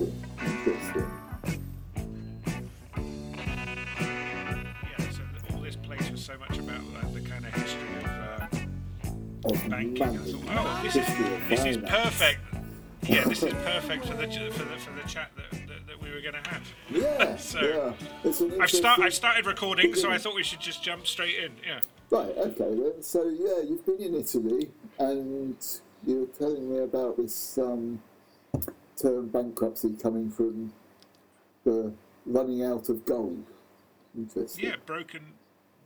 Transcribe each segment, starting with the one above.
Yeah, so all this plays was so much about like, the kind of history of uh, Of banking. I thought, oh, this is this is perfect. Yeah, this is perfect for the for the for the chat that, that, that we were going to have. Yeah, So, yeah. I've start I've started recording, so I thought we should just jump straight in. Yeah. Right, okay then. So yeah, you've been in Italy and you were telling me about this um, term bankruptcy coming from the running out of gold. Interesting. Yeah, broken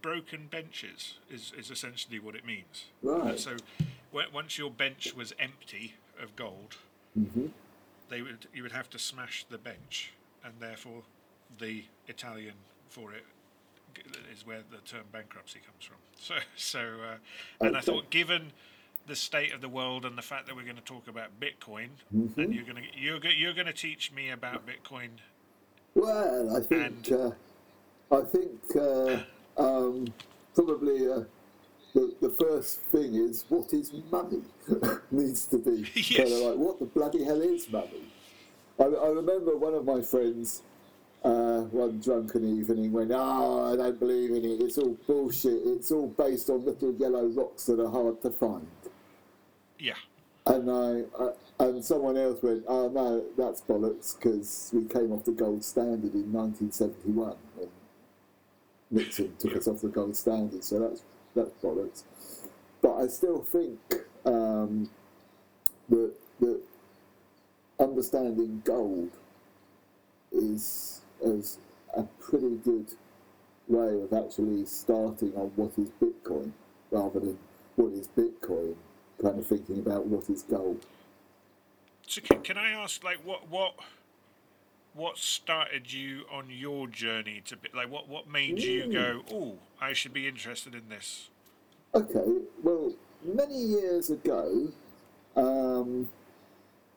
broken benches is, is essentially what it means. Right. So once your bench was empty of gold, hmm they would you would have to smash the bench, and therefore the Italian for it is where the term bankruptcy comes from. So so uh, and I thought given the state of the world and the fact that we're going to talk about Bitcoin, Mm-hmm. and you're going to you're you're going to teach me about Bitcoin. Well, I think uh, I think uh, um, probably uh, the, the first thing is what is money needs to be kind Yes. of like what the bloody hell is money. I, I remember one of my friends uh, one drunken evening went, "Ah, I don't believe in it. It's all bullshit. It's all based on little yellow rocks that are hard to find." Yeah. And I, I and someone else went, "Oh no, that's bollocks," because we came off the gold standard in 1971, and Nixon took us off the gold standard. So that's that's bollocks. But I still think um, that that understanding gold is is a pretty good way of actually starting on what is Bitcoin rather than what is Bitcoin, kind of thinking about what is gold. So can, can I ask, like, what what what started you on your journey to be like? What what made you go? Oh, I should be interested in this. Okay, well, many years ago um,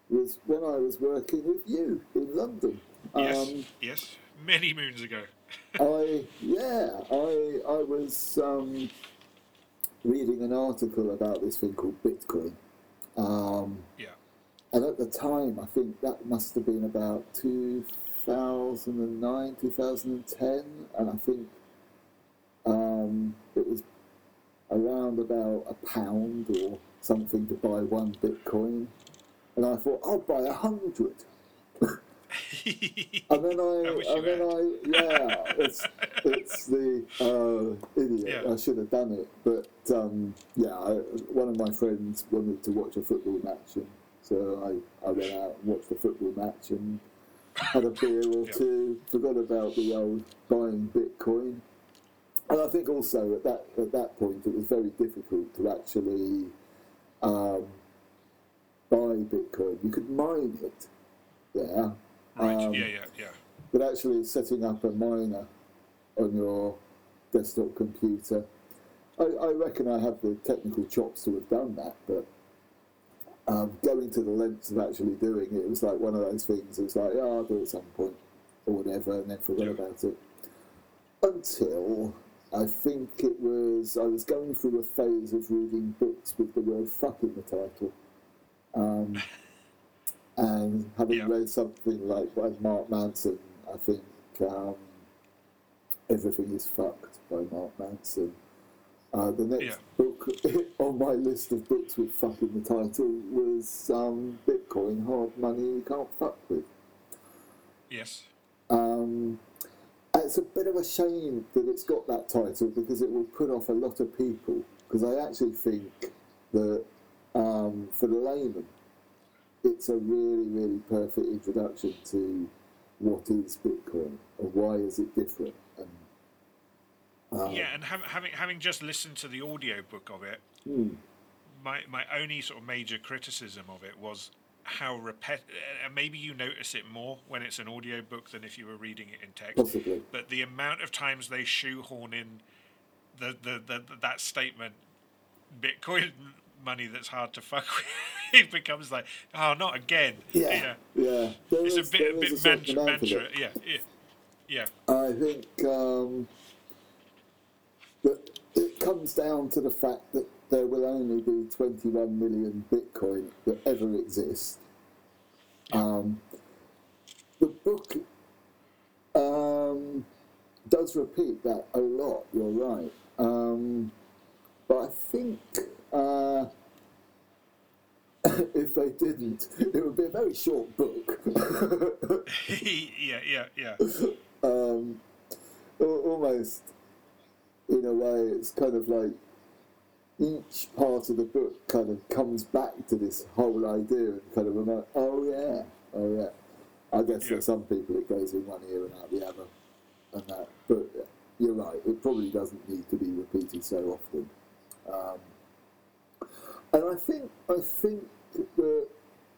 was when I was working with you in London. Yes, Um, yes, many moons ago. I yeah, I I was um, reading an article about this thing called Bitcoin, um, Yeah, and at the time, I think that must have been about two thousand and nine, two thousand and ten, and I think um, it was around about a pound or something to buy one Bitcoin, and I thought I'll buy a hundred. And then I, I and then I, yeah, it's it's the uh, idiot. Yeah. I should have done it, but um, yeah, I, one of my friends wanted to watch a football match, and so I, I went out and watched the football match and had a beer or Yeah. two. Forgot about the old buying Bitcoin, and I think also at that at that point it was very difficult to actually um, buy Bitcoin. You could mine it, yeah. Right. Um, yeah, yeah, yeah. but actually setting up a miner on your desktop computer, I, I reckon I have the technical chops to have done that, but um, going to the lengths of actually doing it, it was like one of those things. It was like, yeah, I'll do it at some point or whatever, and then forget Yeah. about it. Until I think it was, I was going through a phase of reading books with the word fuck in the title. Um, and having Yeah. read something like by Mark Manson, I think um, Everything is Fucked by Mark Manson. Uh, the next Yeah. book on my list of books with fuck in the title was um, Bitcoin, Hard Money You Can't Fuck With. Yes. Um, it's a bit of a shame that it's got that title because it will put off a lot of people. Because I actually think that um, for the layman, it's a really, really perfect introduction to what is Bitcoin and why is it different. And, uh, Yeah, and hav- having having just listened to the audio book of it, hmm, my my only sort of major criticism of it was how repet. And maybe you notice it more when it's an audio book than if you were reading it in text. possibly. But the amount of times they shoehorn in the the, the, that statement, Bitcoin money that's hard to fuck with, it becomes like, oh, not again. Yeah, yeah. There It's a bit a bit certain mantra. mantra. Yeah, yeah, yeah. I think um, that it comes down to the fact that there will only be 21 million Bitcoin that ever exist. Um, the book um, does repeat that a lot. You're right, um, but I think uh, if they didn't, it would be a very short book. yeah, yeah, yeah. um, almost in a way, it's kind of like each part of the book kind of comes back to this whole idea and kind of remind, oh yeah, oh yeah. I guess Yeah. for some people it goes in one ear and out the other, and that. But you're right, it probably doesn't need to be repeated so often. Um, and I think I think that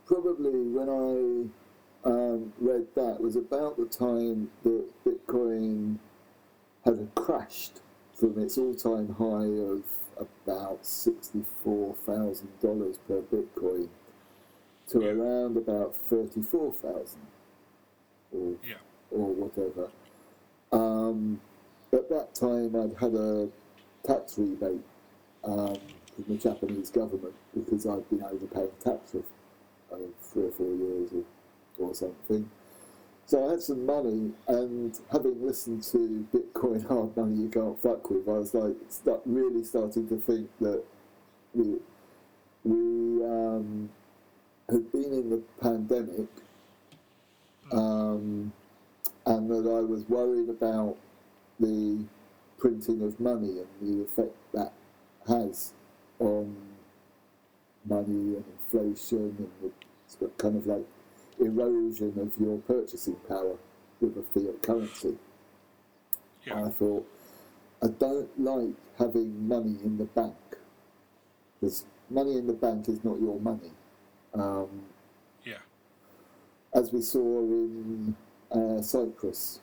probably when I um, read that was about the time that Bitcoin had crashed from its all-time high of about sixty-four thousand dollars per Bitcoin to Yeah. around about thirty-four thousand, or Yeah. or whatever. Um, at that time, I'd had a tax rebate um, the Japanese government because I'd been overpaying tax for three or four years or, or something. So I had some money, and having listened to Bitcoin Hard Money You Can't Fuck With, I was like, really starting to think that we, we um, had been in the pandemic um, and that I was worried about the printing of money and the effect that has on money and inflation and the kind of like erosion of your purchasing power with a fiat currency. Yeah. And I thought, I don't like having money in the bank because money in the bank is not your money. Um, Yeah. as we saw in uh, Cyprus,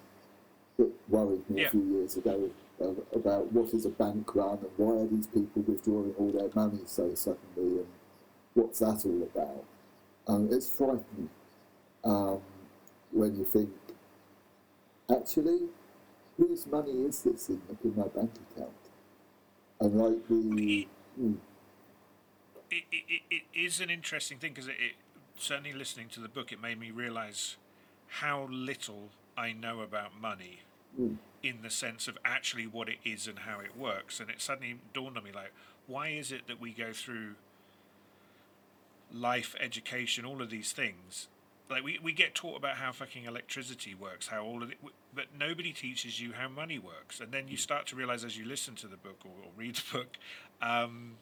it worried me Yeah. a few years ago about what is a bank run and why are these people withdrawing all their money so suddenly and what's that all about. Um, it's frightening um, when you think, actually, whose money is this in, in my bank account? And like the, mm, it, it, it- it is an interesting thing because it, it certainly listening to the book it made me realize how little I know about money Mm. in the sense of actually what it is and how it works and it suddenly dawned on me like why is it that we go through life education all of these things like we, we get taught about how fucking electricity works how all of it but nobody teaches you how money works and then you start to realize as you listen to the book or, or read the book um,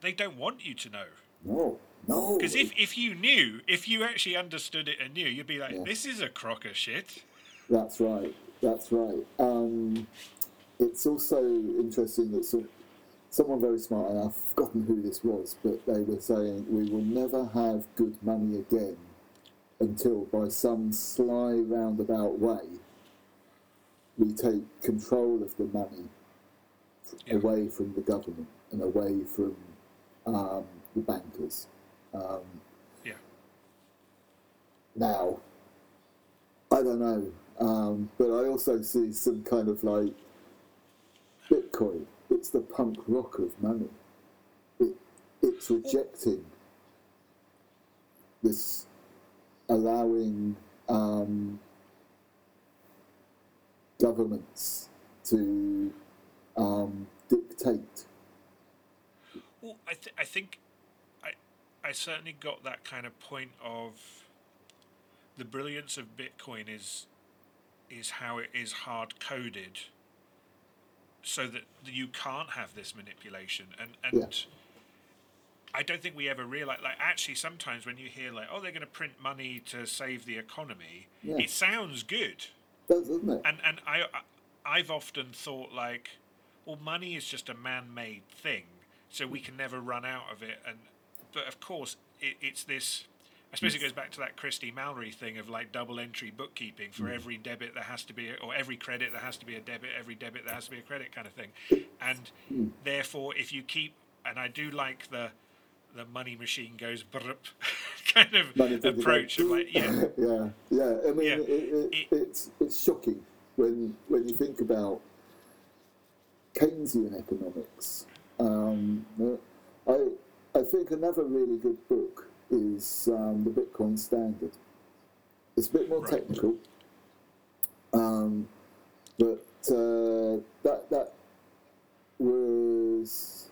they don't want you to know no, no. because if, if you knew, if you actually understood it and knew, you'd be like, Yeah. this is a crock of shit. That's right. That's right. Um, it's also interesting that some, someone very smart, and I've forgotten who this was, but they were saying we will never have good money again until, by some sly roundabout way, we take control of the money Yeah. away from the government and away from um, the bankers. Um, Yeah. now, I don't know, um, but I also see some kind of like Bitcoin. It's the punk rock of money. It, it's rejecting this, allowing um, governments to um, dictate. Well, I, th- I think I, I certainly got that kind of point of the brilliance of Bitcoin is is how it is hard coded so that you can't have this manipulation and and Yeah. I don't think we ever realize like actually sometimes when you hear like oh they're going to print money to save the economy Yeah. it sounds good Does, doesn't it? and and I I- I've often thought like, well, money is just a man-made thing, so we mm. can never run out of it. And but of course, it, it's this. I suppose it goes back to that Christy Mallory thing of like double entry bookkeeping. For every debit, there has to be, a, or every credit, there has to be a debit. Every debit, there has to be a credit, kind of thing. And therefore, if you keep, and I do like the the money machine goes brup kind of approach of like yeah yeah, yeah. I mean, Yeah. It, it, It- it's it's shocking when when you think about Keynesian economics. Um, I I think another really good book is um, the Bitcoin Standard. It's a bit more Right. technical, um, but uh, that that was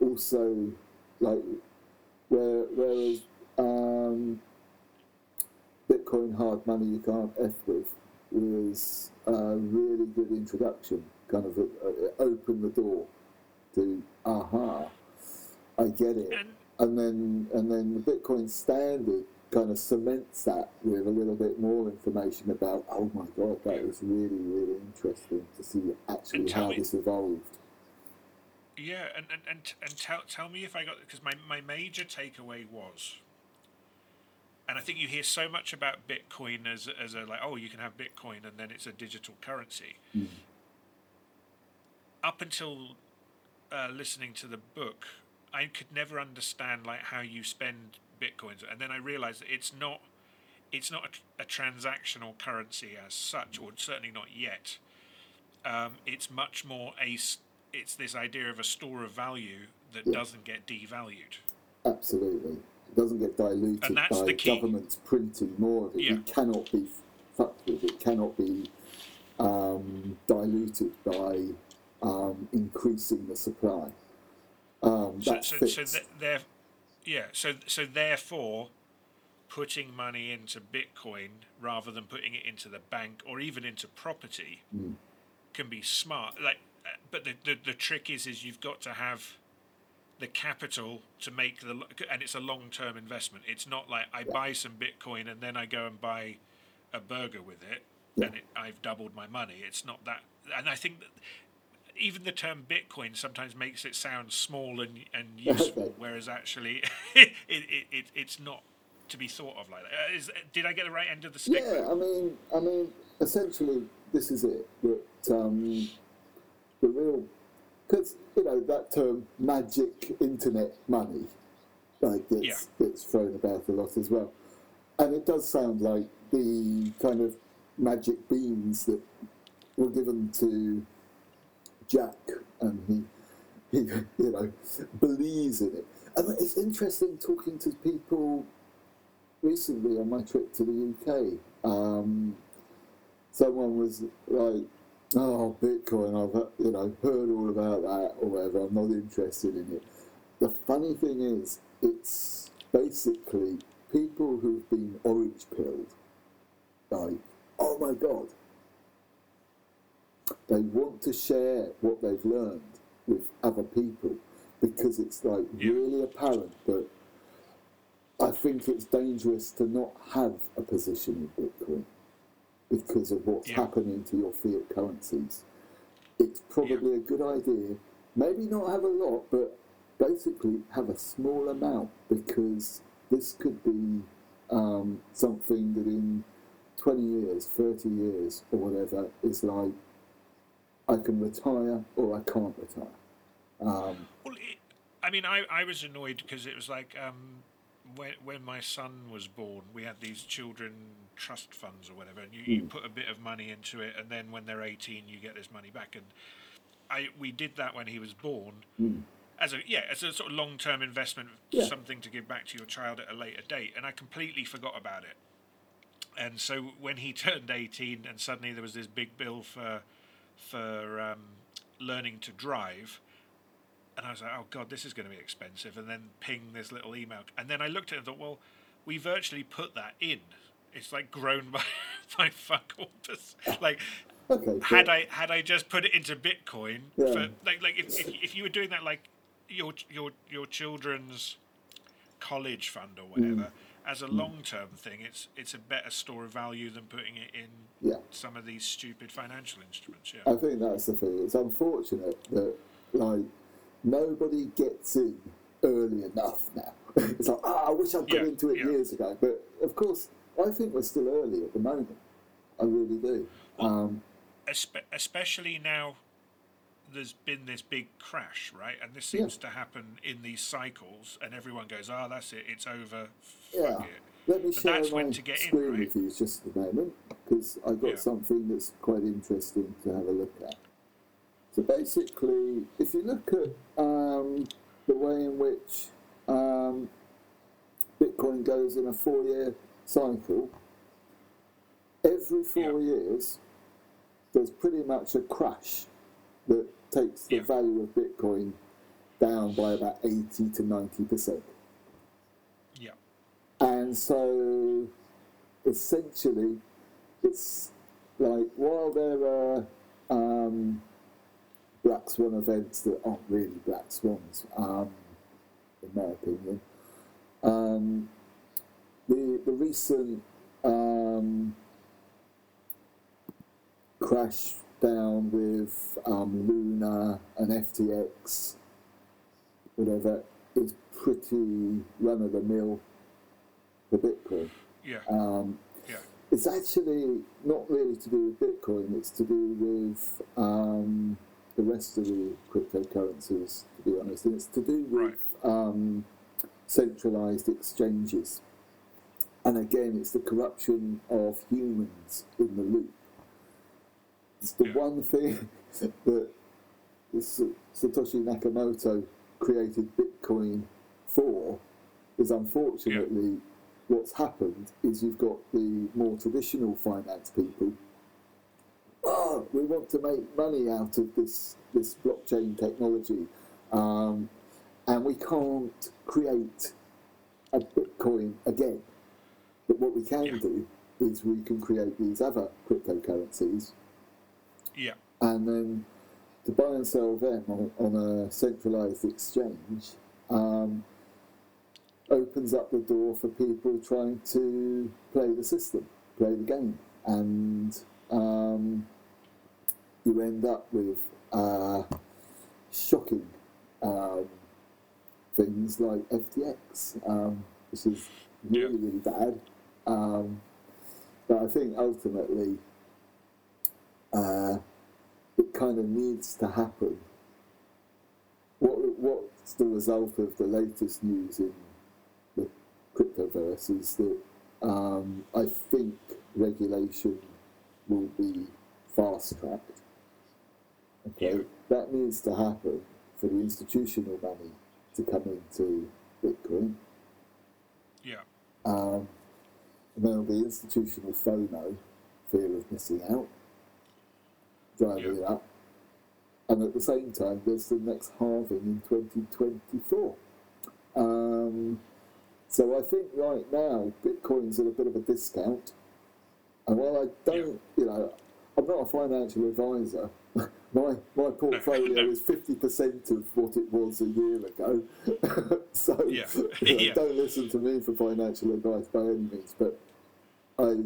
also like where, whereas um, Bitcoin hard money you can't f with was a really good introduction. Kind of uh, it opened the door to aha, I get it And and then and then the Bitcoin standard kind of cements that with a little bit more information about oh my god that was really really interesting to see actually how me- this evolved yeah, and and and, and tell tell me if I got because my my major takeaway was. And I think you hear so much about Bitcoin as as a like oh you can have Bitcoin and then it's a digital currency. Up until uh, listening to the book, I could never understand like how you spend bitcoins, and then I realized that it's not it's not a, a transactional currency as such, or certainly not yet. Um, it's much more a it's this idea of a store of value that Yeah. doesn't get devalued. absolutely it doesn't get diluted And that's by the key. governments printing more of it Yeah. it cannot be fucked with it cannot be um, diluted by um, increasing the supply um, So so, so th- there, yeah. So so therefore, putting money into Bitcoin rather than putting it into the bank or even into property Mm. can be smart. Like, uh, but the, the the trick is is you've got to have the capital to make the and it's a long term investment. It's not like I buy some Bitcoin and then I go and buy a burger with it Yeah. and it, I've doubled my money. It's not that, and I think that even the term Bitcoin sometimes makes it sound small and, and useful, whereas actually it, it, it, it's not to be thought of like that. Uh, did I get the right end of the stick? Yeah. I mean, I mean, essentially, this is it. That um, the real, because you know that term "magic internet money," like gets Yeah. gets thrown about a lot as well, and it does sound like the kind of magic beans that were given to Jack, and he, he, you know, believes in it. And it's interesting talking to people recently on my trip to the UK, um, someone was like, "Oh, Bitcoin! I've you know heard all about that or whatever. I'm not interested in it." The funny thing is, it's basically people who've been orange pilled. Like, oh my god, they want to share what they've learned with other people because it's like Yeah. really apparent that I think it's dangerous to not have a position in Bitcoin because of what's Yeah. happening to your fiat currencies. It's probably a good idea, maybe not have a lot, but basically have a small amount because this could be um, something that in 20 years, 30 years, or whatever, is like I can retire or I can't retire. Um, Well, it, I mean, I, I was annoyed because it was like um, when when my son was born, we had these children trust funds or whatever, and you, you put a bit of money into it, and then when they're eighteen, you get this money back. And I we did that when he was born. As a yeah, as a sort of long term investment, Yeah. something to give back to your child at a later date, and I completely forgot about it. And so when he turned eighteen, and suddenly there was this big bill for for um, learning to drive, and I was like, oh god, this is going to be expensive. And then ping this little email, and then I looked at it and thought, well, we virtually put that in. It's like grown by by fuck all. This- Like okay, had I had I just put it into Bitcoin, Yeah. for, like like if, if if you were doing that like your your your children's college fund or whatever as a long term thing, it's it's a better store of value than putting it in yeah. some of these stupid financial instruments. Yeah. I think that's the thing. It's unfortunate that like nobody gets in early enough now. it's like, ah, I wish I'd got Yeah, into it yeah. years ago. But of course, I think we're still early at the moment. I really do. Um, Espe- especially now there's been this big crash, right? And this seems to happen in these cycles, and everyone goes, "Ah, that's it, it's over." Yeah. it." Let me share that's when to get in, screen right? with you just a moment because I've got Yeah. something that's quite interesting to have a look at. So basically, if you look at um, the way in which um, Bitcoin goes in a four-year cycle, every four Yeah. years, there's pretty much a crash that takes the value of Bitcoin down by about 80 to 90%. Yeah. And so essentially, it's like while there are um, black swan events that aren't really black swans, um, in my opinion, um, the, the recent um, crash down with um, Luna and FTX, whatever, is pretty run of the mill for Bitcoin. Yeah. Um, Yeah. it's actually not really to do with Bitcoin, it's to do with um, the rest of the cryptocurrencies, to be honest. And it's to do with um, centralized exchanges. And again, it's the corruption of humans in the loop. It's the Yeah. one thing that Satoshi Nakamoto created Bitcoin for is unfortunately what's happened is you've got the more traditional finance people. Oh, we want to make money out of this this blockchain technology, um, and we can't create a Bitcoin again. But what we can Yeah. do is we can create these other cryptocurrencies Yeah. and then to buy and sell them on, on a centralized exchange um, opens up the door for people trying to play the system, play the game, and um, you end up with uh, shocking um, things like FTX, um, which is really, Yeah. really bad. Um, but I think ultimately uh, it kind of needs to happen. What what's the result of the latest news in the cryptoverse is that um, I think regulation will be fast tracked. Okay, Yeah. that needs to happen for the institutional money to come into Bitcoin. Yeah. Um, and there'll be institutional FOMO, fear of missing out, driving Yeah. it up. And at the same time, there's the next halving in 2024. Um, so I think right now, Bitcoin's at a bit of a discount. And while I don't, you know, I'm not a financial advisor. my my portfolio no. is 50% of what it was a year ago. so Yeah. you know, Yeah. don't listen to me for financial advice by any means. But I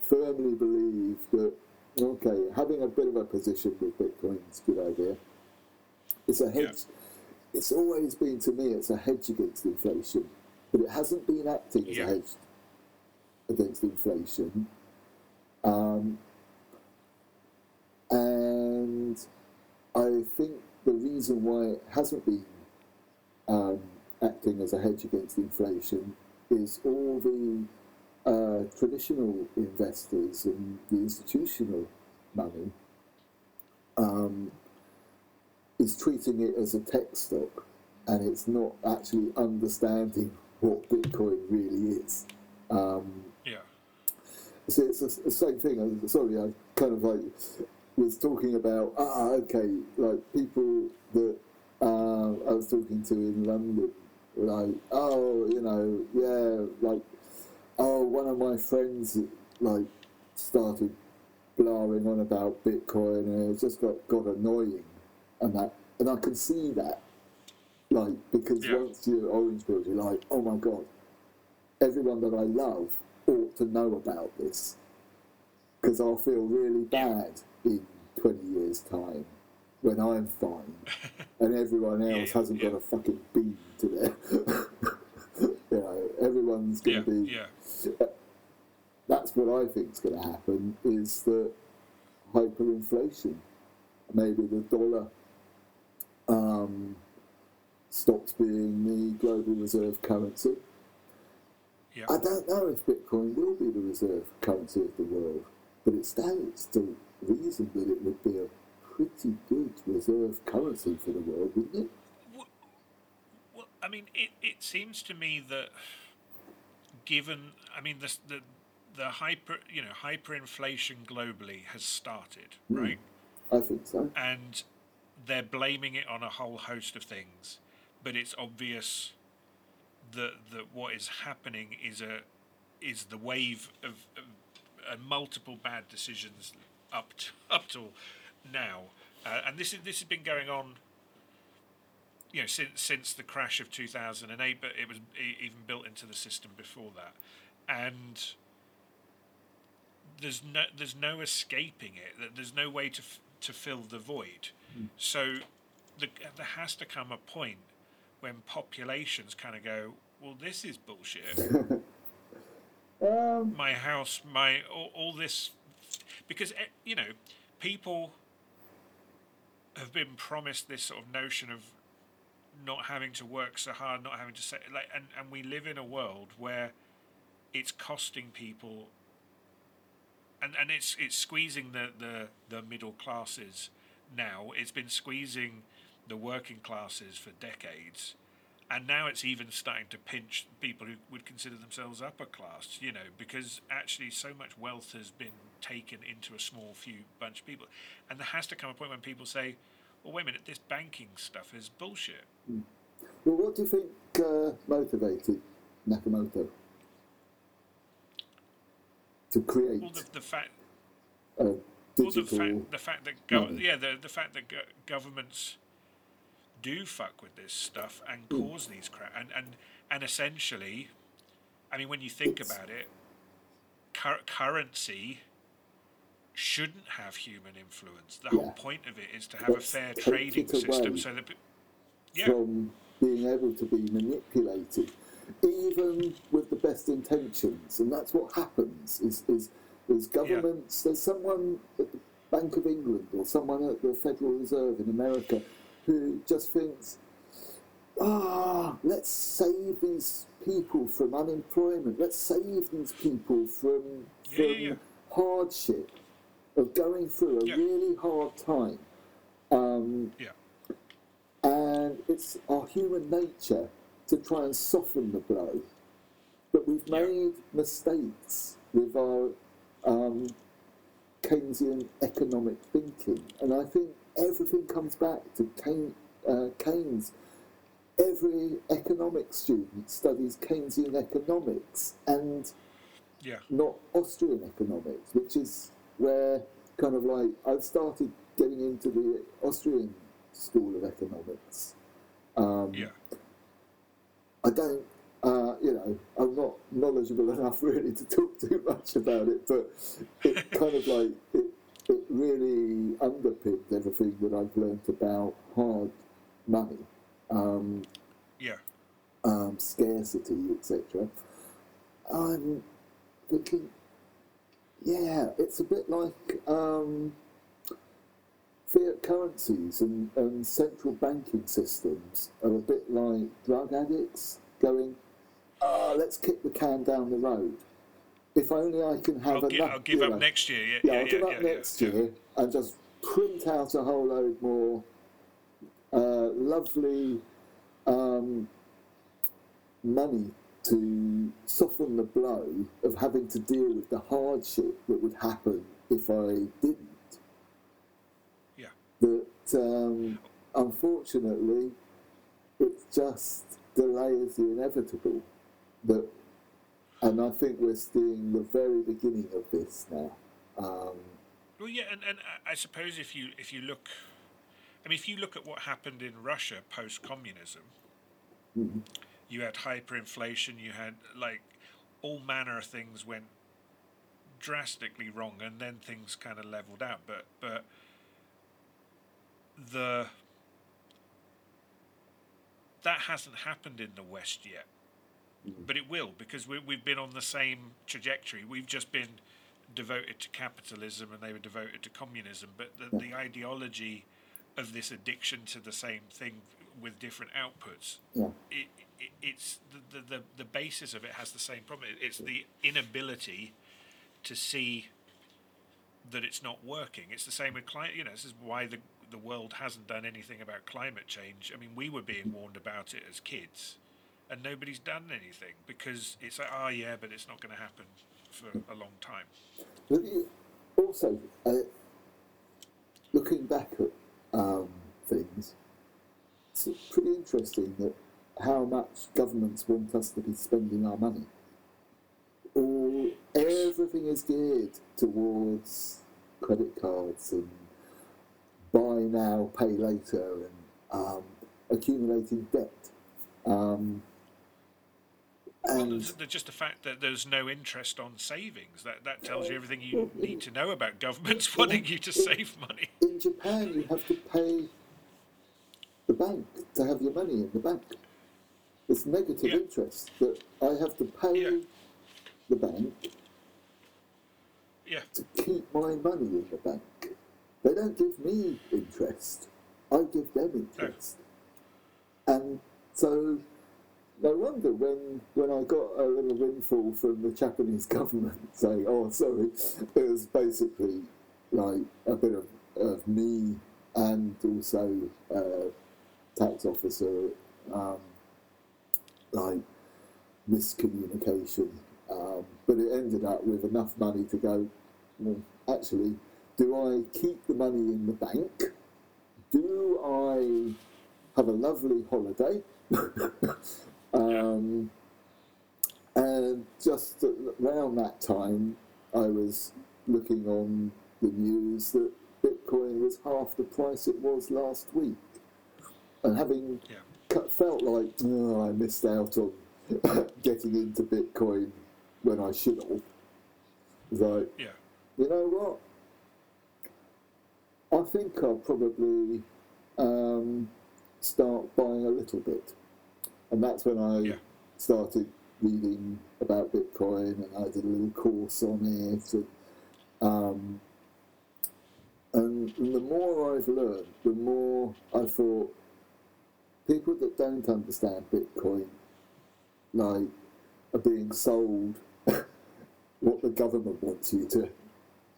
firmly believe that, okay, having a bit of a position with Bitcoin is a good idea. It's a hedge. It's always been, to me, it's a hedge against inflation. But it hasn't been acting as Yeah. a hedge against inflation. Um, and I think the reason why it hasn't been um, acting as a hedge against inflation is all the uh, traditional investors and the institutional money um, is treating it as a tech stock and it's not actually understanding what Bitcoin really is. Um, Yeah. so it's the same thing. I- Sorry, I kind of like was talking about ah okay, like people that uh, I was talking to in London, were like oh you know yeah like oh one of my friends like started blaring on about Bitcoin and it just got got annoying and that and I can see that like because Yeah. once you're orange pills you're like oh my god everyone that I love ought to know about this because I'll feel really bad in 20 years' time when I'm fine and everyone else Yeah, hasn't got a fucking bean to their. you know, everyone's going Yeah. to be. That's what I think is going to happen is that hyperinflation. Maybe the dollar um, stops being the global reserve currency. Yeah. I don't know if Bitcoin will be the reserve currency of the world, but it stands to reason that it would be a pretty good reserve currency for the world, wouldn't it? Well, well, I mean, it, it seems to me that given, I mean, the, the the hyper you know hyperinflation globally has started, Hmm. right? I think so. and they're blaming it on a whole host of things, but it's obvious that that what is happening is a is the wave of, of multiple bad decisions up to, up till now, uh, and this is this has been going on. You know, since since the crash of two thousand and eight, but it was even built into the system before that, and there's no there's no escaping it. That There's no way to f- to fill the void. So the, there has to come a point when populations kind of go, well, this is bullshit. Um, my house, my all, all this, because eh, you know, people have been promised this sort of notion of not having to work so hard, not having to say like, and and we live in a world where it's costing people, and and it's it's squeezing the the the middle classes now. It's been squeezing the working classes for decades. And now it's even starting to pinch people who would consider themselves upper class, you know, because actually so much wealth has been taken into a small few bunch of people. And there has to come a point when people say, well, wait a minute, this banking stuff is bullshit. well, what do you think uh, motivated Nakamoto to create Well, the, the fact, a well, the digital? fact, the fact that, go- yeah, the, the fact that go- governments do fuck with this stuff and Hmm. cause these crap, and, and, and essentially, I mean, when you think It's- about it, cur- currency shouldn't have human influence. The whole point of it is to have a Let's fair take trading system so that. Yeah, from being able to be manipulated, even with the best intentions. And that's what happens is, is there's governments, there's someone at the Bank of England or someone at the Federal Reserve in America who just thinks, ah, let's save these people from unemployment. Let's save these people from, Yeah, from yeah, yeah. hardship, of going through a Yeah. really hard time. Um, yeah, and it's our human nature to try and soften the blow. But we've Yeah. made mistakes with our um, Keynesian economic thinking, and I think everything comes back to Keynes. Uh, Keynes. Every economic student studies Keynesian economics and yeah, not Austrian economics, which is where kind of like I've started getting into the Austrian school of economics. Um, yeah, I don't, uh, you know, I'm not knowledgeable enough really to talk too much about it, but it kind of like it, it really underpinned everything that I've learnt about hard money. Um, yeah. um, scarcity, etc. I'm thinking, yeah, it's a bit like um, fiat currencies and, and central banking systems are a bit like drug addicts going, ah, let's kick the can down the road. If only I can have I'll, enough. I'll give up next year. Yeah, yeah, yeah, I'll yeah, give up next year and just print out a whole load more uh, lovely um, money to soften the blow of having to deal with the hardship that would happen if I didn't. Yeah. That um, unfortunately, it just delays the inevitable. That, and I think we're seeing the very beginning of this now. Um, Well, yeah, and, and I- I suppose if you if you look, I mean, if you look at what happened in Russia post communism, you had hyperinflation, you had like all manner of things went drastically wrong, and then things kind of leveled out. But but the that hasn't happened in the West yet, mm. but it will because we, we've been on the same trajectory. We've just been devoted to capitalism and they were devoted to communism. But the, the ideology of this addiction to the same thing with different outputs, yeah. it, it, it's the, the, the, the basis of it has the same problem. It- It's the inability to see that it's not working. It's the same with climate. You know, this is why the the world hasn't done anything about climate change. I mean, we were being warned about it as kids, and nobody's done anything because it's like, oh yeah, but it's not going to happen for a long time. Also, uh, looking back at um, things, it's pretty interesting that how much governments want us to be spending our money. All everything is geared towards credit cards and buy now, pay later, and um, accumulating debt. Um, and there's just the fact that there's no interest on savings. That that tells you everything you need to know about governments wanting you to save money. in Japan, you have to pay the bank to have your money in the bank. It's negative Yeah. interest that I have to pay Yeah. the bank Yeah, to keep my money in the bank. They don't give me interest. I give them interest. And so no wonder when when I got a little windfall from the Japanese government saying, "Oh, sorry," it was basically like a bit of, of me and also uh, tax officer um, like miscommunication. Um, but it ended up with enough money to go. Well, actually, do I keep the money in the bank? Do I have a lovely holiday? um, and just around that time, I was looking on the news that Bitcoin was half the price it was last week. And having yeah, felt like oh, I missed out on getting into Bitcoin when I should have. Like, yeah. you know what? I think I'll probably um, start buying a little bit. And that's when I Yeah. started reading about Bitcoin and I did a little course on it. And, um, and the more I've learned, the more I thought people that don't understand Bitcoin, like, are being sold what the government wants you to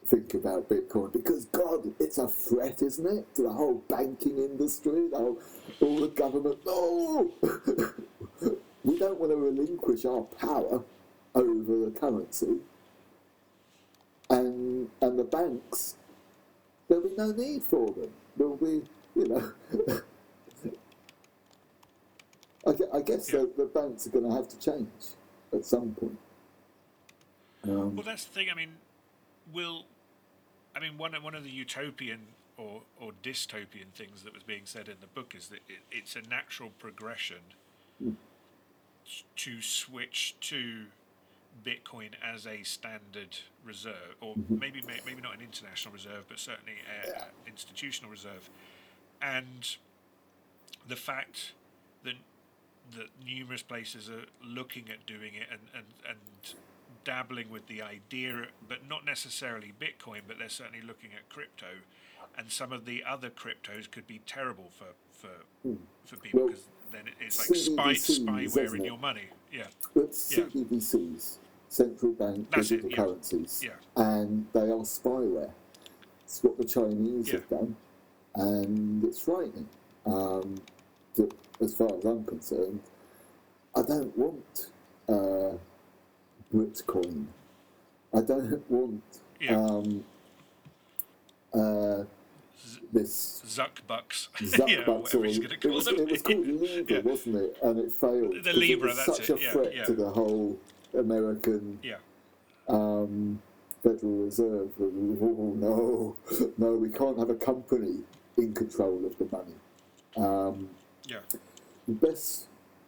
think about Bitcoin because God, it's a threat, isn't it, to the whole banking industry, the whole, all the government. No, we don't want to relinquish our power over the currency, and and the banks. There'll be no need for them. There'll be, you know. I, I guess Yeah. the, the banks are going to have to change at some point. Um, Well, that's the thing. I mean, will I mean one of one of the utopian or or dystopian things that was being said in the book is that it, it's a natural progression s- to switch to Bitcoin as a standard reserve, or maybe may- maybe not an international reserve, but certainly an a institutional reserve, and the fact that that numerous places are looking at doing it and, and, and dabbling with the idea, but not necessarily Bitcoin, but they're certainly looking at crypto. And some of the other cryptos could be terrible for for, for people Well, because then it's like spy, spyware in your money. Yeah, But Yeah. CBDCs, central bank That's it, digital yeah. currencies, Yeah. and they are spyware. It's what the Chinese Yeah. have done, and it's frightening. Um, to, as far as I'm concerned, I don't want uh, Bitcoin. I don't want Yeah. um, uh, this Zuckbucks. Zuck yeah, or- it was, it was called Libra, Yeah. wasn't it? And it failed. The Libra, it was that's such it, a yeah, threat yeah. to the whole American yeah, um, Federal Reserve. Oh, no, no, we can't have a company in control of the money. Um, yeah, the best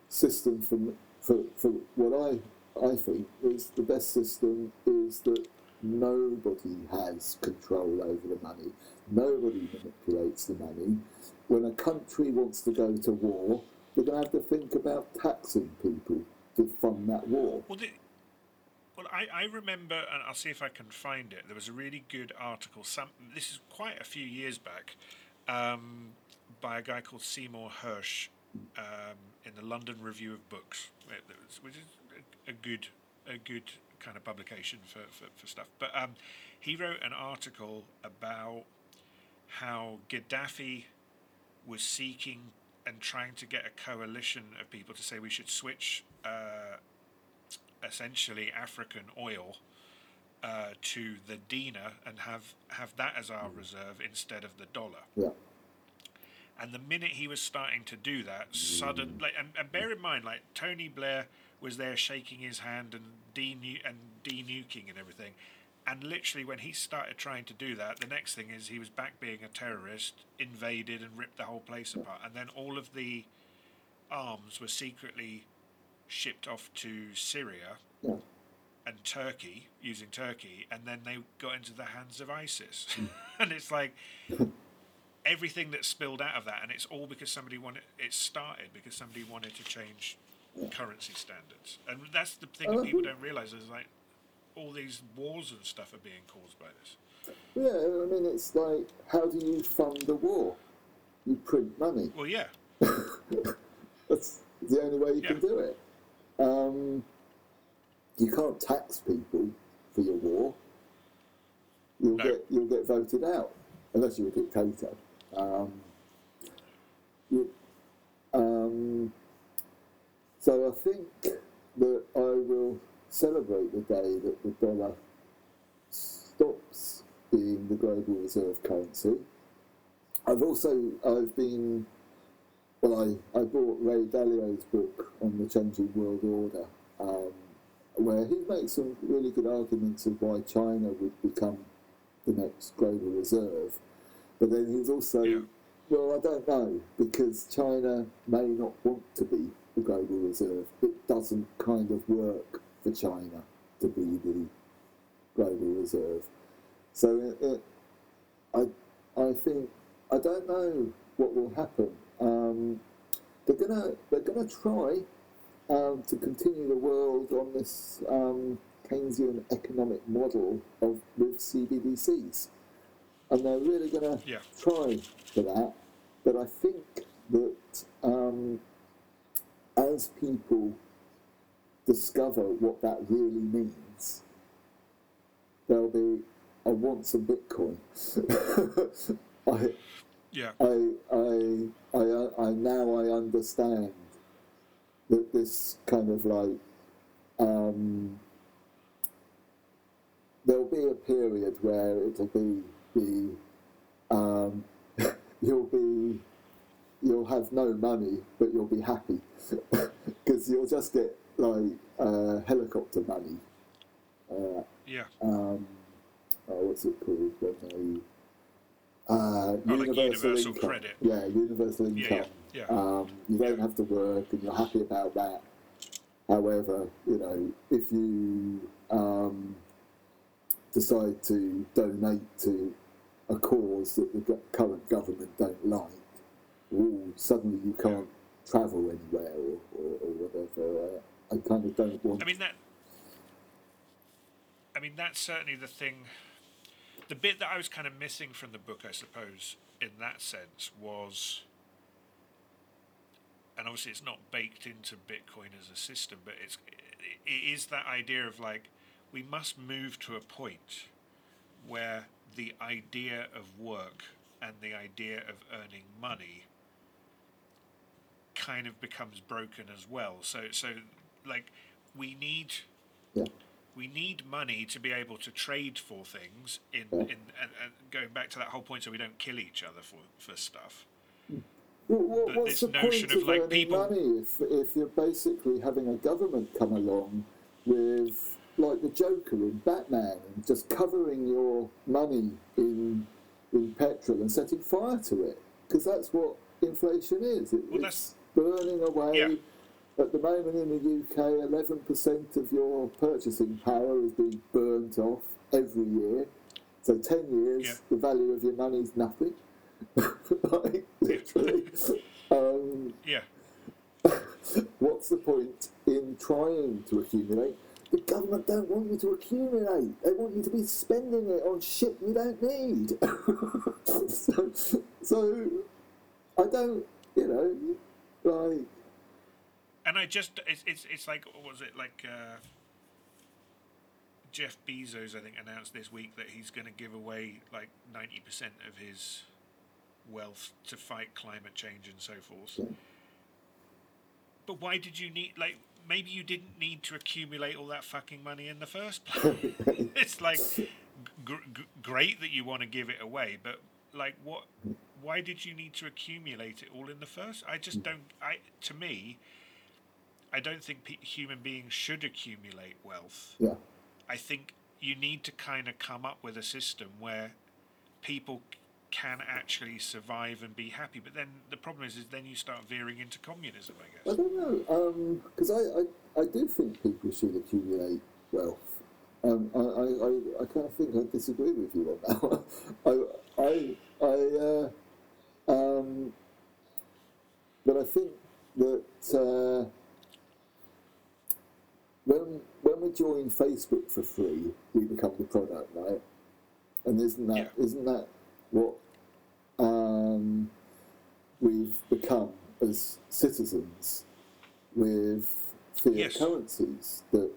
system for, for, for what I, I think is the best system is that nobody has control over the money. Nobody manipulates the money. When a country wants to go to war, they're going to have to think about taxing people to fund that war. Well, the, well, I, I remember, and I'll see if I can find it. There was a really good article. Some this is quite a few years back, um, by a guy called Seymour Hersh, um, in the London Review of Books, where there was- which is a, a good, a good kind of publication for, for, for stuff. But um, he wrote an article about how Gaddafi was seeking and trying to get a coalition of people to say we should switch uh, essentially African oil uh, to the dinar and have have that as our reserve instead of the dollar. Yeah. And the minute he was starting to do that, sudden like and, and bear in mind, like Tony Blair was there shaking his hand and de and denuking and everything. And literally, when he started trying to do that, the next thing is he was back being a terrorist, invaded and ripped the whole place apart. And then all of the arms were secretly shipped off to Syria and Turkey, using Turkey, and then they got into the hands of ISIS. and it's like everything that spilled out of that, and it's all because somebody wanted it started because somebody wanted to change currency standards. And that's the thing that people don't realize is like all these wars and stuff are being caused by this. Yeah, I mean, it's like, how do you fund the war? You print money. Well, yeah, That's the only way you can do it. Um, you can't tax people for your war. You'll No. get you'll get voted out unless you're a dictator. Um, um, so I think that I will celebrate the day that the dollar stops being the global reserve currency. I've also I've been well, I, I bought Ray Dalio's book on the changing world order, um, where he makes some really good arguments of why China would become the next global reserve. But then he's also, Yeah. well, I don't know, because China may not want to be the global reserve. It doesn't kind of work for China to be the global reserve. So it, it, I, I think I don't know what will happen. Um, they're gonna they're gonna try um, to continue the world on this um, Keynesian economic model of with CBDCs, and they're really gonna Yeah. try for that. But I think that um, as people discover what that really means, there'll be I want some Bitcoin. I, yeah, I, I, I, I now I understand that this kind of like um, there'll be a period where it'll be the um, you'll be you'll have no money but you'll be happy because you'll just get like uh, helicopter money. Uh, yeah. um, oh, what's it called when they uh, Oh, like universal income. credit. Yeah, universal Yeah, income. yeah, yeah. Um, you don't have to work, and you're happy about that. However, you know, if you um, decide to donate to a cause that the current government don't like, ooh, suddenly you can't travel anywhere or, or, or whatever. I, I kind of don't want. I mean that. I mean that's certainly the thing. The bit that I was kind of missing from the book, I suppose, in that sense, was, and obviously it's not baked into Bitcoin as a system, but it's it is that idea of like we must move to a point where the idea of work and the idea of earning money kind of becomes broken as well. So so like we need yeah. we need money to be able to trade for things in, Yeah. in and, and going back to that whole point so we don't kill each other for, for stuff. Hmm. What, But what's this the notion point of, of, like, earning people- money if, if you're basically having a government come along with like the Joker in Batman and just covering your money in in petrol and setting fire to it because that's what inflation is. It, Well, it's burning away. Yeah. At the moment in the UK, 11% of your purchasing power is being burnt off every year. So 10 years, Yeah. the value of your money is nothing. like, literally. um, Yeah. what's the point in trying to accumulate? The government don't want you to accumulate. They want you to be spending it on shit you don't need. so, so, I don't, you know, like, And I just it's it's, it's like what was it like uh, Jeff Bezos I think announced this week that he's going to give away like 90% of his wealth to fight climate change and so forth. Yeah. But why did you need like maybe you didn't need to accumulate all that fucking money in the first place? it's like g- g- great that you want to give it away, but like what why did you need to accumulate it all in the first? I just don't I to me I don't think pe- human beings should accumulate wealth. Yeah. I think you need to kind of come up with a system where people can actually survive and be happy. But then the problem is, is then you start veering into communism, I guess. I don't know, because I, I, I do think people should accumulate wealth. Um, I, I, I, I kind of think I disagree with you on that. I, I, I, uh, um, but I think that uh, when when we join Facebook for free, we become the product, right? And isn't that Yeah. not that what um, we've become as citizens with fiat Yes. currencies that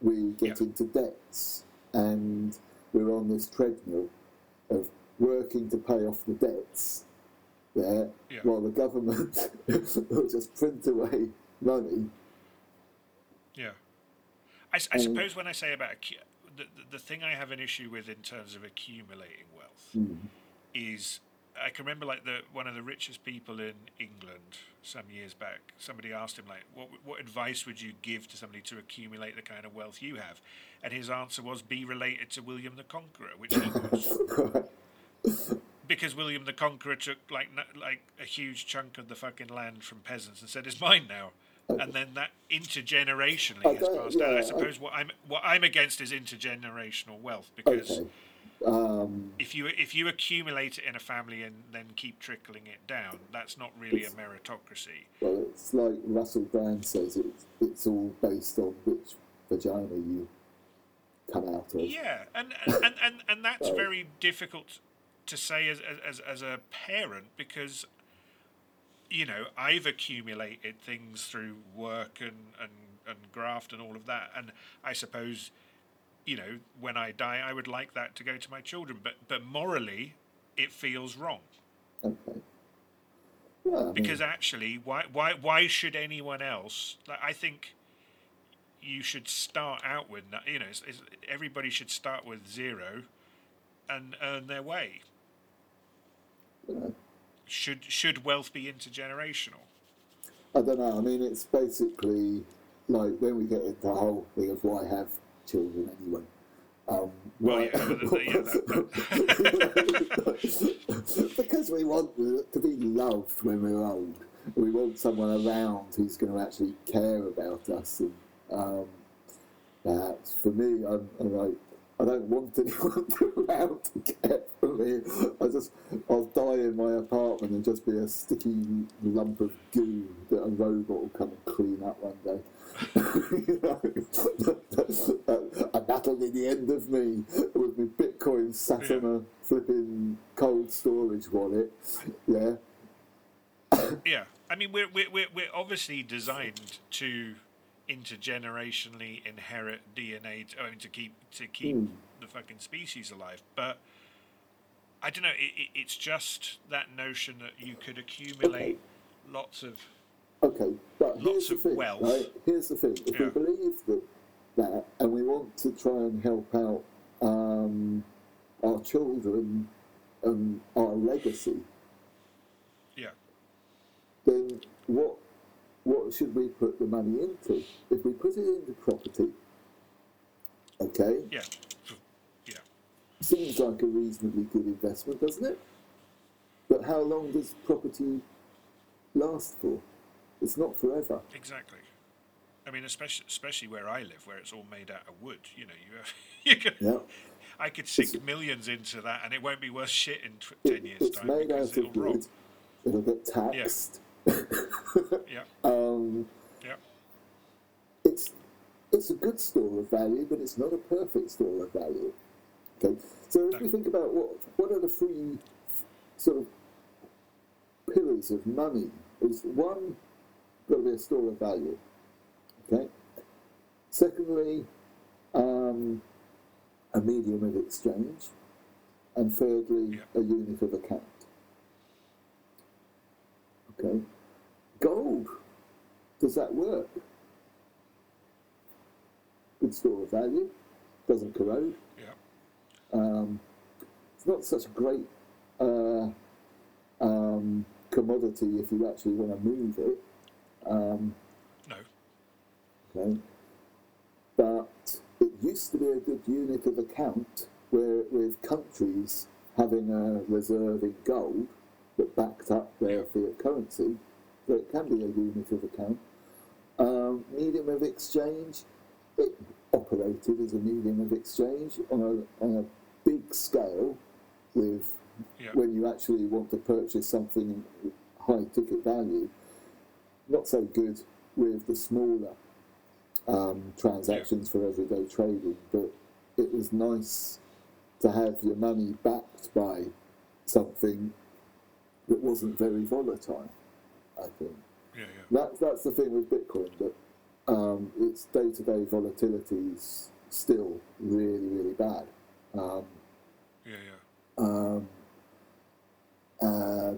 we get Yeah. into debts and we're on this treadmill of working to pay off the debts there Yeah. while the government will just print away money Yeah. I, I Um, suppose when I say about the, the the thing I have an issue with in terms of accumulating wealth Mm. is I can remember like the one of the richest people in England some years back. Somebody asked him like, "What what advice would you give to somebody to accumulate the kind of wealth you have?" And his answer was, "Be related to William the Conqueror," which he was. because William the Conqueror took like like a huge chunk of the fucking land from peasants and said it's mine now, and then that intergenerationally I has passed down. yeah, I I- suppose what I'm what I'm against is intergenerational wealth because okay um, if you if you accumulate it in a family and then keep trickling it down, that's not really a meritocracy. well it's like Russell Brand says it's, it's all based on which vagina you come out of. Yeah, and and, and, and that's very difficult to say as, as as a parent because you know I've accumulated things through work and and and graft and all of that, and I suppose you know when I die I would like that to go to my children, but but morally it feels wrong. Okay. Yeah, I mean, because actually why why why should anyone else like i think you should start out with you know it's, it's, everybody should start with zero and earn their way. You know, should should wealth be intergenerational? I don't know. I mean, it's basically like when we get into the whole thing of why have children anyway. Um, Well, yeah, yeah, that- because we want to be loved when we're old. We want someone around who's going to actually care about us. And um, perhaps for me, I'm, I'm like, I don't want anyone around to care for me. I just, I'll die in my apartment and just be a sticky lump of goo that a robot will come and clean up one day. You know? and that'll be the end of me with my Bitcoin sat Yeah. on a flipping cold storage wallet. Yeah. yeah i mean we're we're we're, we're obviously designed to intergenerationally inherit dna to, I mean, to keep to keep Hmm. the fucking species alive but i don't know it, it, it's just that notion that you could accumulate lots of Okay, but here's Lots the of thing, wealth. right? Here's the thing. If we believe that, that, and we want to try and help out um, our children and our legacy, yeah then what what should we put the money into? If we put it into property, okay, yeah yeah seems like a reasonably good investment, doesn't it? But how long does property last for? It's not forever. exactly i mean especially especially where i live where it's all made out of wood you know you have you can Yeah. i could sink millions into that and it won't be worth shit in tw- 10 It- years it's time made because out it'll of rot wood. It'll get taxed. yeah Um, yeah it's it's a good store of value, but it's not a perfect store of value. Okay, so if No. we think about what what are the three sort of pillars of money, is one got to be a store of value. Okay. Secondly, um, a medium of exchange, and thirdly, Yeah. a unit of account. Okay. Does that work? Good store of value. Doesn't corrode. Yeah. Um, it's not such a great uh, um, commodity if you actually want to move it. Um, No. okay, but it used to be a good unit of account where with countries having a reserve in gold that backed up their fiat currency, so it can be a unit of account. Um, medium of exchange, it operated as a medium of exchange on a, on a big scale with Yeah. when you actually want to purchase something high ticket value. Not so good with the smaller um, transactions for everyday trading, but it was nice to have your money backed by something that wasn't very volatile. I think Yeah, yeah. that's that's the thing with Bitcoin that um, its day to day volatility is still really really bad. Um, Yeah, yeah. um, uh,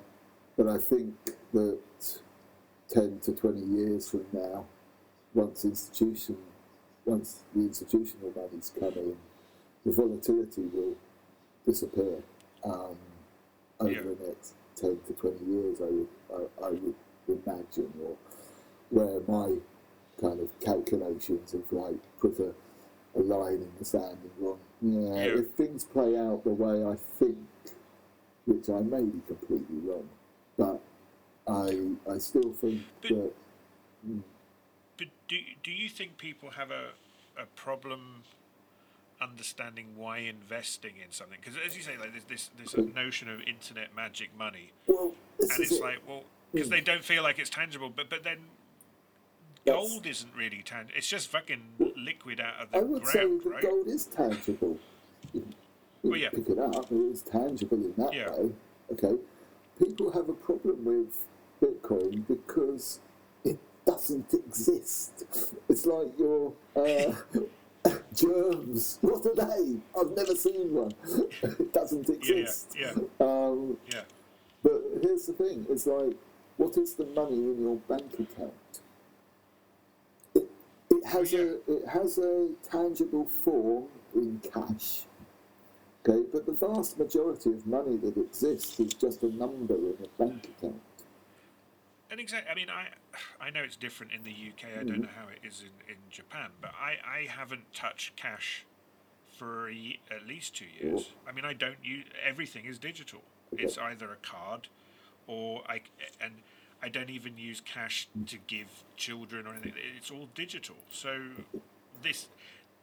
but I think that 10 to 20 years from now, once institution, once the institutional money's come in, the volatility will disappear um, over Yeah. the next 10 to 20 years, I would, I, I would imagine, or where my kind of calculations of like put a, a line in the sand and gone, yeah, Yeah. if things play out the way I think, which I may be completely wrong, but I I still think But- that mm. But do do you think people have a a problem understanding why investing in something? Because as you say, like there's this this notion of internet magic money, well, and it's it. like well, because they don't feel like it's tangible, but but then That's- gold isn't really tangible. It's just fucking liquid out of the I would say ground, that right? gold is tangible. You, you Well, yeah. pick it up, it is tangible in that Yeah. way. Okay, people have a problem with Bitcoin because it doesn't exist. It's like your uh, germs. What are they? I've never seen one. it doesn't Yeah, yeah, exist. yeah, Um, yeah. But here's the thing: it's like, what is the money in your bank account? It, it has yeah. a it has a tangible form in cash. Okay, but the vast majority of money that exists is just a number in a bank account. And exactly, I mean, I I know it's different in the UK. I Mm-hmm. don't know how it is in, in Japan, but I, I haven't touched cash for a at least two years. I mean, I don't use everything is digital. Okay. It's either a card, or I and I don't even use cash to give children or anything. It's all digital. So this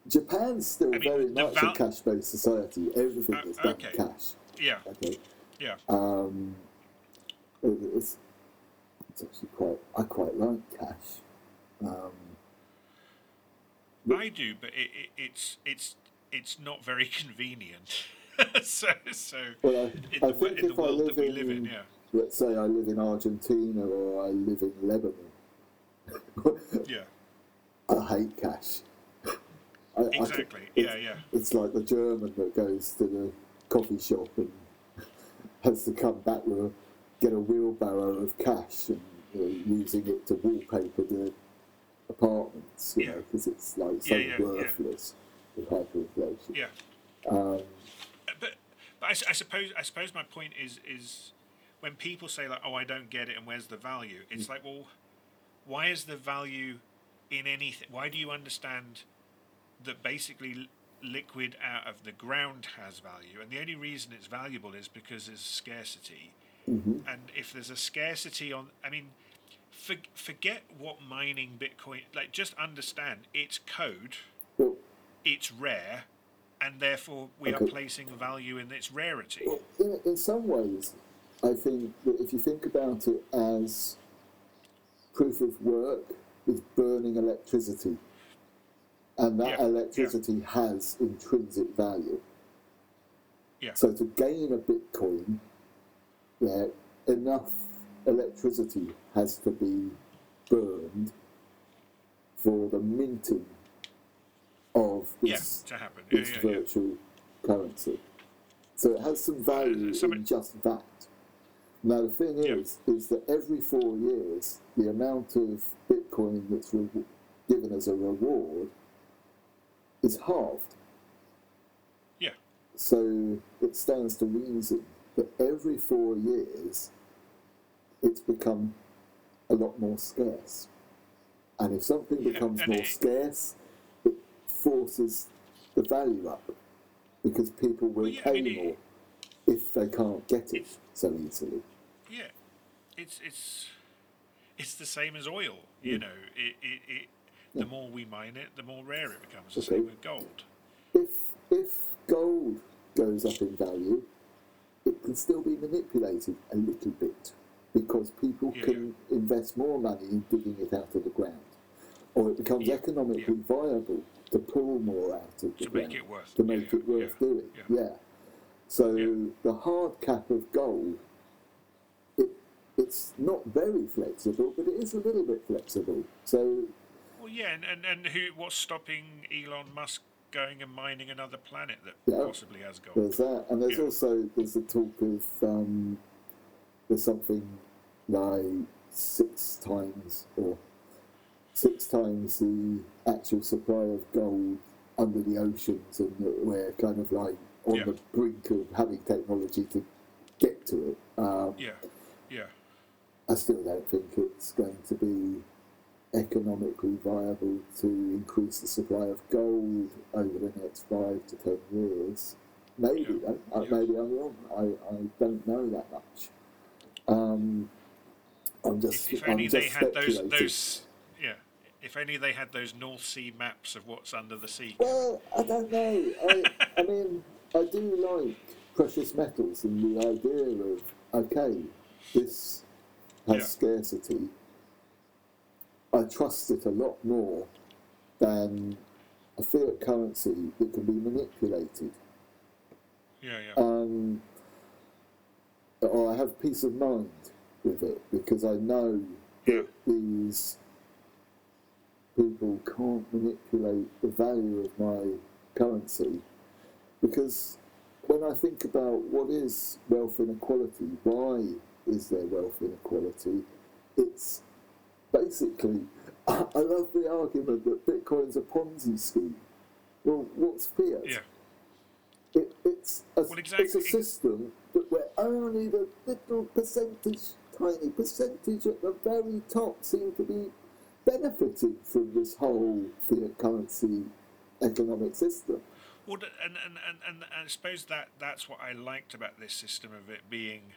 Japan's still I mean, very much val- a cash-based society. Everything Uh, is done okay. in cash. yeah Okay. yeah Um, it- it's, it's actually quite. I quite like cash. Um, I do, but it, it, it's it's it's not very convenient. so so well, I, in I the, think in the if I world live that we in, live in, yeah. Let's say I live in Argentina or I live in Lebanon, Yeah, I hate cash. I, I exactly. it's, yeah, yeah, it's like the German that goes to the coffee shop and has to come back with a, get a whyelbarrow of cash and you know, using it to wallpaper the apartments, you Yeah. know, because it's like so Yeah, yeah, worthless with hyperinflation. yeah. Um, Uh, But but I, I suppose I suppose my point is is when people say like, oh, I don't get it, and where's the value? It's like, well, why is the value in anything? Why do you understand that basically liquid out of the ground has value, and the only reason it's valuable is because there's scarcity. mhm. and if there's a scarcity on i mean for, forget what mining bitcoin like just understand it's code Well, it's rare and therefore we are placing value in its rarity Well, in, in some ways, I think that if you think about it as proof of work is burning electricity, and that Yeah, yeah. electricity has intrinsic value. Yeah. So to gain a Bitcoin, yeah, enough electricity has to be burned for the minting of yeah this to happen yeah, yeah, yeah. virtual currency. So it has some value in just that. Now the thing Yeah. is, is that every four years, the amount of Bitcoin that's re- given as a reward is halved. Yeah. So it stands to reason that every four years, it's become a lot more scarce. And if something Yeah, becomes more it- scarce, it forces the value up because people will Well, yeah, I pay mean, it- more if they can't get it so easily. Yeah, it's it's it's the same as oil. You know, it, it, it the more we mine it, the more rare it becomes. The same with gold. If if gold goes up in value, it can still be manipulated a little bit because people Yeah, can invest more money in digging it out of the ground, or it becomes Yeah, economically viable to pull more out of the To ground make it worth to yeah, make it worth yeah, doing. yeah. Yeah. So Yeah. the hard cap of gold, it's not very flexible, but it is a little bit flexible. So Well, yeah, and, and, and who? What's stopping Elon Musk going and mining another planet that Yeah. possibly has gold? There's that, and there's Yeah. also there's the talk of um, there's something like six times or six times the actual supply of gold under the oceans, and we're kind of like on Yeah. the brink of having technology to get to it. Um, Yeah, yeah, I still don't think it's going to be economically viable to increase the supply of gold over the next five to ten years. Maybe, Yeah. Yeah. maybe I'm wrong. I, I don't know that much. Um, I'm just, If, if I'm only they had those those yeah. If only they had those North Sea maps of what's under the sea. Well, I don't know. I, I mean, I do like precious metals and the idea of okay, this has Yeah. scarcity. I trust it a lot more than a fiat currency that can be manipulated. Yeah, yeah, Um, or I have peace of mind with it because I know yeah, these people can't manipulate the value of my currency because when I think about what is wealth inequality, why is there wealth inequality, it's basically, I love the argument that Bitcoin's a Ponzi scheme. Well, what's fiat? yeah. It, it's, a, Well, it's a system that where only the little percentage, tiny percentage at the very top seem to be benefiting from this whole fiat currency economic system. Well, and, and, and, and I suppose that that's what I liked about this system of it being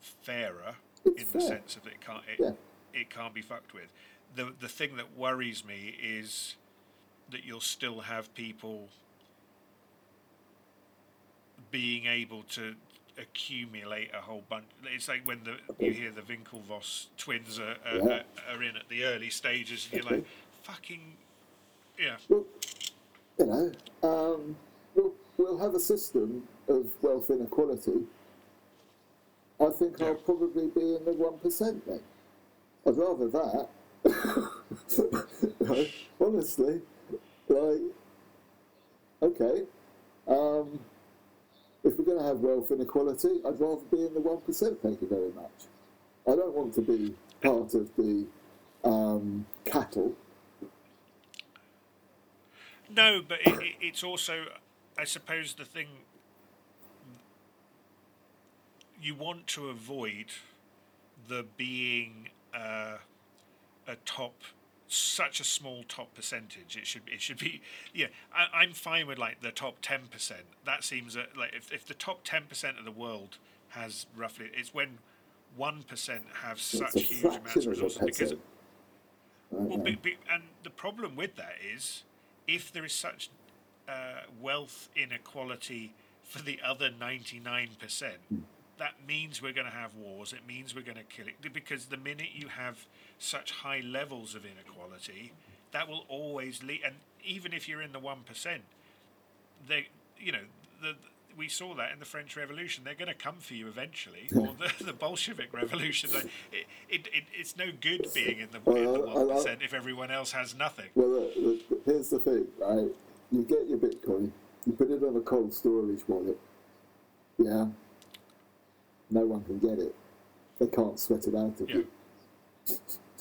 fairer It's in the sense of it can't it, Yeah. it can't be fucked with. The the thing that worries me is that you'll still have people being able to accumulate a whole bunch. It's like when the you hear the Winklevoss twins are, are, Yeah. are in at the early stages, and you're like, fucking, yeah, Well, you know, um, we'll, we'll have a system of wealth inequality. I think Yeah. I'll probably be in the 1% then. I'd rather that. Honestly, like, okay, um, if we're going to have wealth inequality, I'd rather be in the 1%, thank you very much. I don't want to be part of the um, cattle. No, but it, it, it's also, I suppose, the thing you want to avoid the being uh, a top, such a small top percentage. It should it should be yeah. I, I'm fine with like the top ten percent. That seems uh, like if if the top ten percent of the world has roughly, it's when one percent have such huge amounts of resources because well, be, be, and the problem with that is, if there is such uh, wealth inequality for the other ninety-nine percent, that means we're going to have wars. It means we're going to kill it because the minute you have such high levels of inequality, that will always lead. And even if you're in the one percent, they, you know, the we saw that in the French Revolution. They're going to come for you eventually, or the, the Bolshevik Revolution. Like, it, it, it, it's no good being in the Well, in the I- I one if everyone else has nothing. Well, look, look, here's the thing, right? You get your Bitcoin, you put it on a cold storage wallet, yeah. No one can get it. They can't sweat it out of Yeah. you.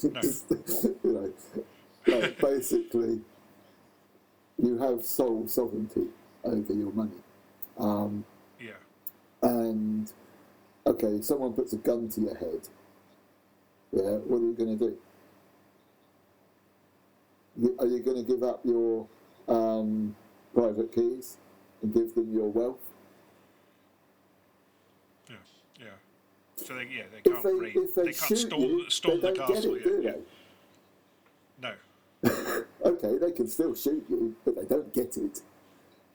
No. you know, like basically, you have sole sovereignty over your money. Um, Yeah. and okay, someone puts a gun to your head. Yeah, what are you going to do? You- Are you going to give up your um, private keys and give them your wealth? Yeah. Yeah. So they, yeah, they can't they, read. they, they can't storm, you, storm the castle. it, yeah, they? No. Okay, they can still shoot you, but they don't get it.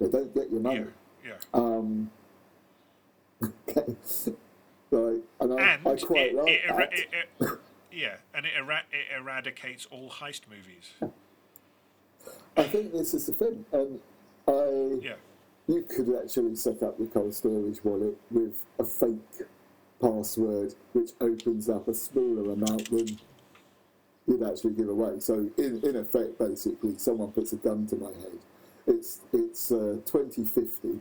They don't get your money. Yeah. Yeah. Um, okay, like, and I, And I quite it, like it, that. it, it, yeah, and it, era- it eradicates all heist movies. I think this is the thing, and I Yeah. you could actually set up your cold storage wallet with a fake password which opens up a smaller amount than you'd actually give away. So in, in effect, basically, someone puts a gun to my head. It's it's uh, twenty fifty.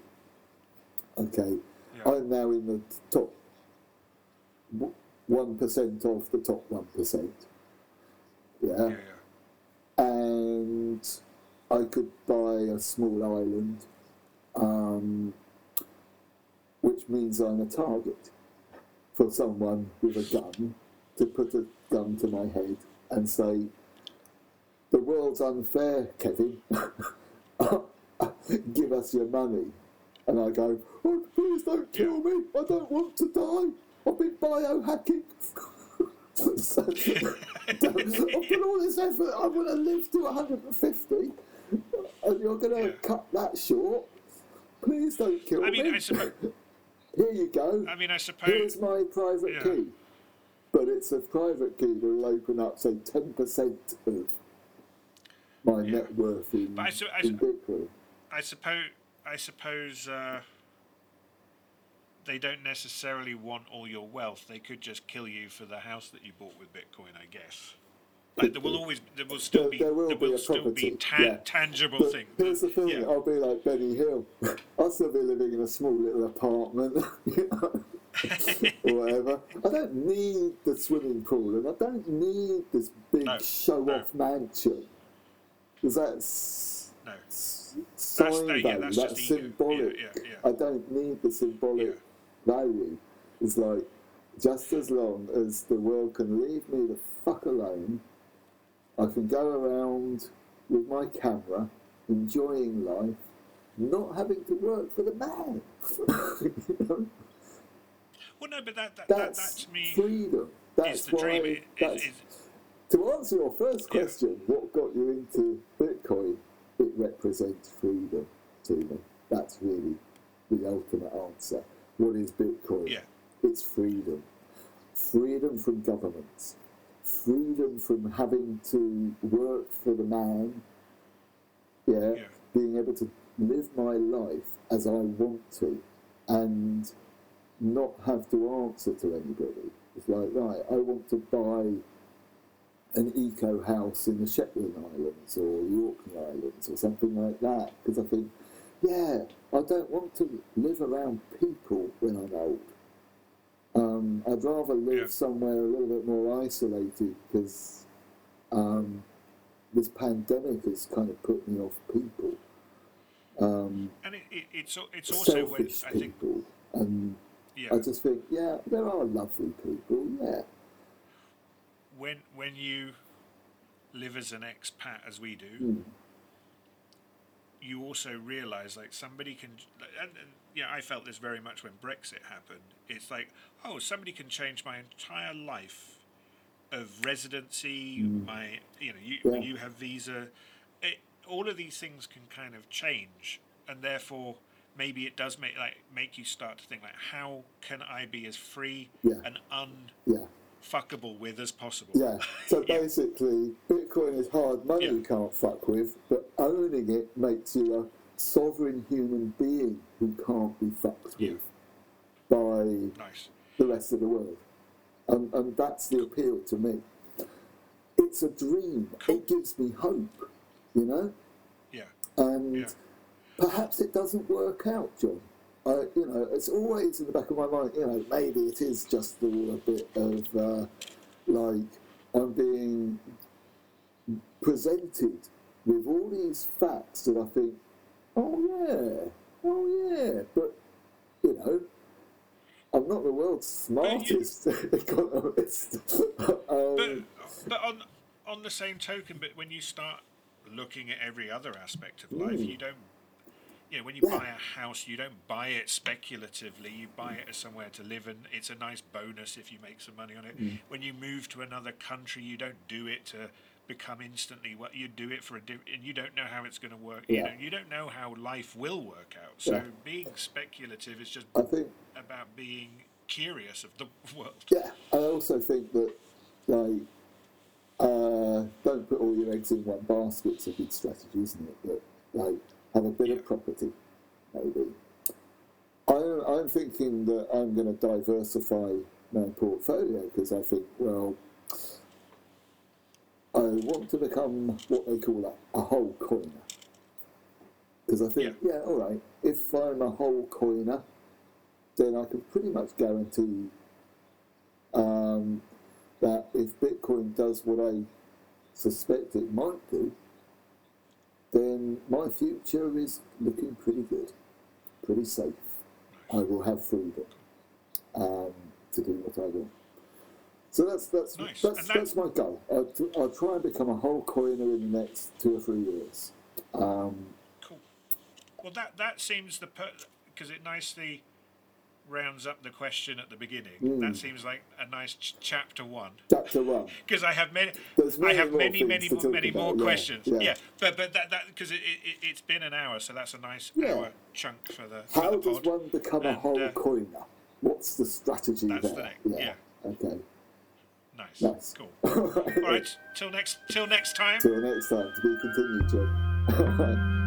Okay, Yeah. I'm now in the top one percent of the top one percent. Yeah. Yeah. and I could buy a small island, um, which means I'm a target for someone with a gun to put a gun to my head and say, "The world's unfair, Kevin. Give us your money." And I go, "Oh, please don't kill me. I don't want to die. I've been biohacking." so, I've put all this effort. I want to live to 150, and you're going to Yeah. cut that short. Please don't kill I mean, me. I suppose. Here you go. I mean, I suppose. Here's my private Yeah. key. But it's a private key that will open up, say, 10% of my Yeah. net worth in, But I su- I su- Bitcoin. I suppose. I suppose. Uh, they don't necessarily want all your wealth. They could just kill you for the house that you bought with Bitcoin. I guess. Like there will always, there will still There- be, there will there will a still be tan- yeah. tangible But things. here's the thing, Yeah. I'll be like Benny Hill. I'll still be living in a small little apartment you know, or whatever. I don't need the swimming pool and I don't need this big No, show off mansion. Because that's No. That's, that, yeah, that's that's, symbolic. Yeah, yeah, yeah. I don't need the symbolic value. It's like just as long as the world can leave me the fuck alone, I can go around with my camera, enjoying life, not having to work for the man. You know? Well, no, but that that, that, that That's to me freedom. That's the why. dream. It, that's, it, to answer your first Yeah. question, what got you into Bitcoin? It represents freedom to me. That's really the ultimate answer. What is Bitcoin? yeah, It's freedom. Freedom from governments. Freedom from having to work for the man. Yeah. Yeah. Being able to live my life as I want to and not have to answer to anybody. It's like, right, I want to buy an eco house in the Shetland Islands or the Orkney Islands or something like that because I think, yeah, I don't want to live around people when I'm old. Um, I'd rather live Yeah. somewhere a little bit more isolated because um, this pandemic has kind of put me off people, um, and it, it, it's it's also when I think people, and yeah I just think, yeah, there are lovely people, yeah, when when you live as an expat as we do, Mm. you also realise like somebody can and, and yeah I felt this very much when Brexit happened. It's like oh somebody can change my entire life of residency, my you know you Mm. Yeah. you have visa, it, all of these things can kind of change, and therefore maybe it does make like make you start to think like how can I be as free Yeah. and yeah. unfuckable with as possible. Yeah. So Yeah. basically, Bitcoin is hard money Yeah. you can't fuck with, but owning it makes you a sovereign human being who can't be fucked Yeah. with by Nice. the rest of the world. And, and that's the appeal to me. It's a dream. Cool. It gives me hope, you know? Yeah. And Yeah. perhaps it doesn't work out, John. I, you know, it's always in the back of my mind. You know, maybe it is just all a bit of uh, like I'm being presented with all these facts that I think, oh yeah, oh yeah, but you know, I'm not the world's smartest economist. But, um, but on on the same token, but when you start looking at every other aspect of life, Mm. you don't. You know, when you Yeah. buy a house, you don't buy it speculatively. You buy it as somewhere to live, and it's a nice bonus if you make some money on it. Mm. When you move to another country, you don't do it to become instantly what you do it for a different and you don't know how it's going to work. You know, you don't know how life will work out. So Yeah. being speculative is just I think about being curious of the world. Yeah, I also think that like uh, don't put all your eggs in one basket. It's a good strategy, isn't it? That like have a bit Yeah. of property, maybe. I'm, I'm thinking that I'm going to diversify my portfolio because I think, well, I want to become what they call a, a whole coiner. Because I think, yeah, all right, if I'm a whole coiner, then I can pretty much guarantee um, that if Bitcoin does what I suspect it might do, then my future is looking pretty good, pretty safe. I will have freedom um, to do what I want. So that's that's Nice. that's, And that- that's my goal. I'll, t- I'll try and become a whole coiner in the next two or three years. Um, Cool. Well, that that seems the because it nicely rounds up the question at the beginning. Mm. That seems like a nice ch- chapter one. chapter one. Because I have many, There's I many have many, many, more, many more about, yeah, questions. yeah. but but that that because it, it, it's been an hour, so that's a nice Yeah. hour chunk for the for How the does pod. one become a whole uh, coiner? What's the strategy That's the there? next- yeah. Okay. Nice. Nice. Cool. All right. Till next. Till next time. Till next time. To be continued.